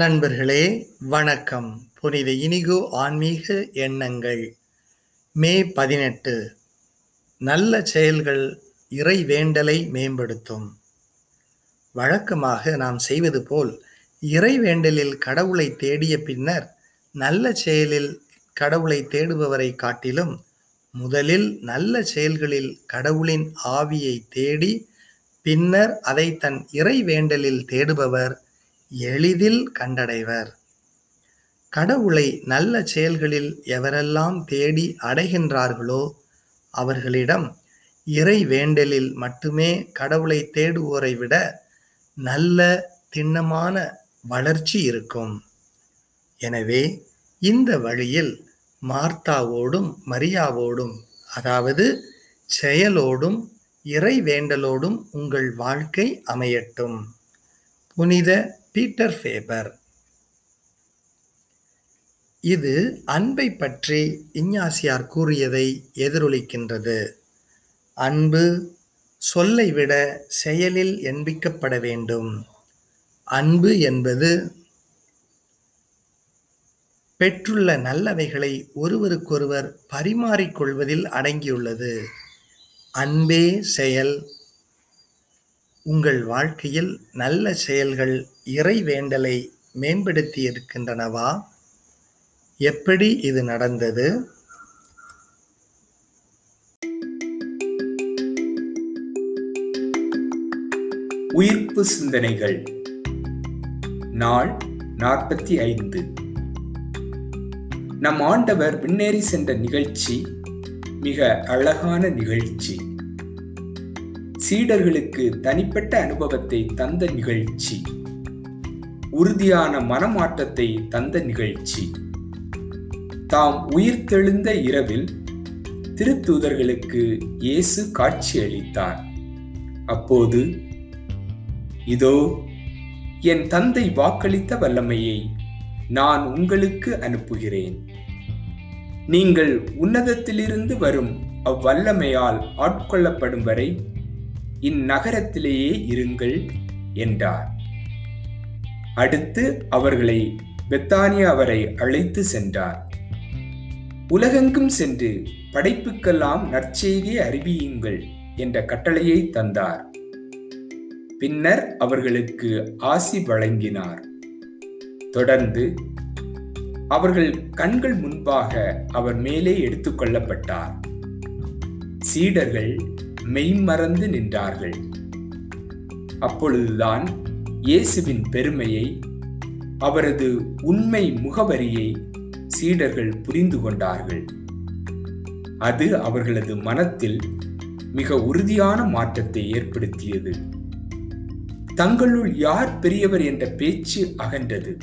நண்பர்களே வணக்கம். புனித இனிகோ ஆன்மீக எண்ணங்கள். மே பதினெட்டு. நல்ல செயல்கள் இறை வேண்டலை மேம்படுத்தும். வழக்கமாக நாம் செய்வது போல் இறை வேண்டலில் கடவுளை தேடிய பின்னர் நல்ல செயலில் கடவுளை தேடுபவரை காட்டிலும் முதலில் நல்ல செயல்களில் கடவுளின் ஆவியை தேடி பின்னர் அதை தன் இறை வேண்டலில் தேடுபவர் எளிதில் கண்டடைவர். கடவுளை நல்ல செயல்களில் எவரெல்லாம் தேடி அடைகின்றார்களோ அவர்களிடம் இறை வேண்டலில் மட்டுமே கடவுளை தேடுவோரை விட நல்ல திண்ணமான வளர்ச்சி இருக்கும். எனவே இந்த வழியில் மார்த்தாவோடும் மரியாவோடும் அதாவது செயலோடும் இறை வேண்டலோடும் உங்கள் வாழ்க்கை அமையட்டும். புனித பீட்டர் ஃபேபர். இது அன்பை பற்றி இஞ்ஞாசியார் கூறியதை எதிரொலிக்கின்றது. அன்பு சொல்லை விட செயலில் என்பிக்கப்பட வேண்டும். அன்பு என்பது பெற்றுள்ள நல்லவைகளை ஒருவருக்கொருவர் பரிமாறிக்கொள்வதில் அடங்கியுள்ளது. அன்பே செயல் உங்கள் வாழ்க்கையில் நல்ல செயல்கள் இறை வேண்டலை மேம்படுத்தி இருக்கின்றனவா எப்படி இது நடந்தது? உயிர்ப்பு சிந்தனைகள். நாள் நாற்பத்தி ஐந்து. நம் ஆண்டவர் விண்ணேறி சென்ற நிகழ்ச்சி மிக அழகான நிகழ்ச்சி. சீடர்களுக்கு தனிப்பட்ட அனுபவத்தை தந்த நிகழ்ச்சி. உறுதியான மனமாற்றத்தை தந்த நிகழ்ச்சி. தாம் உயிர்த்தெழுந்த இரவில் திருத்தூதர்களுக்கு இயேசு காட்சி அளித்தார் அப்போது இதோ என் தந்தை வாக்களித்த வல்லமையை நான் உங்களுக்கு அனுப்புகிறேன். நீங்கள் உன்னதத்திலிருந்து வரும் அவ்வல்லமையால் ஆட்கொள்ளப்படும் வரை இந்நகரத்திலேயே இருங்கள் என்றார். அடுத்து அவர்களை பெத்தானியா அவரை அழைத்து சென்றார். உலகெங்கும் சென்று படைப்புக்கெல்லாம் நற்செய்தியை அறிவியுங்கள் என்ற கட்டளையை தந்தார். பின்னர் அவர்களுக்கு ஆசி வழங்கினார். தொடர்ந்து அவர்கள் கண்கள் முன்பாக அவர் மேலே எடுத்துக்கொள்ளப்பட்டார் சீடர்கள் மெய்மறந்து நின்றார்கள். அப்பொழுதுதான் இயேசுவின் பெருமையை அவரது உண்மை முகவரியை சீடர்கள் புரிந்து கொண்டார்கள். அது அவர்களது மனத்தில் மிக உறுதியான மாற்றத்தை ஏற்படுத்தியது. தங்களுள் யார் பெரியவர் என்ற பேச்சு அகன்றது.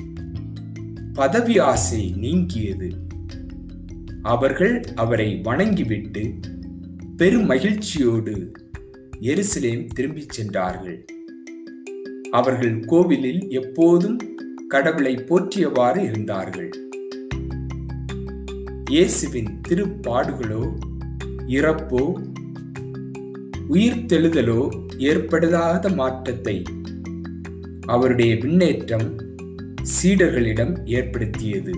பதவி ஆசை நீங்கியது. அவர்கள் அவரை வணங்கிவிட்டு பெரும் மகிழ்ச்சியோடு எருசலேம் திரும்பிச் சென்றார்கள். அவர்கள் கோவிலில் எப்போதும் கடவுளை போற்றியவாறு இருந்தார்கள். இயேசுவின் திருப்பாடுகளோ இறப்போ உயிர்த்தெழுதலோ ஏற்படாத மாற்றத்தை அவருடைய விண்ணேற்றம் சீடர்களிடம் ஏற்படுத்தியது.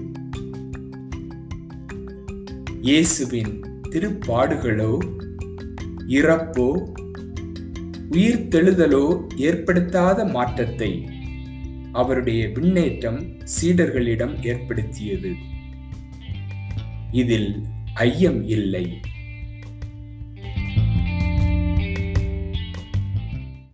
இயேசுவின் திருப்பாடுகளோ இறப்போ உயிர்த்தெழுதலோ ஏற்படுத்தாத மாற்றத்தை அவருடைய விண்ணேற்றம் சீடர்களிடம் ஏற்படுத்தியது. இதில் ஐயம் இல்லை.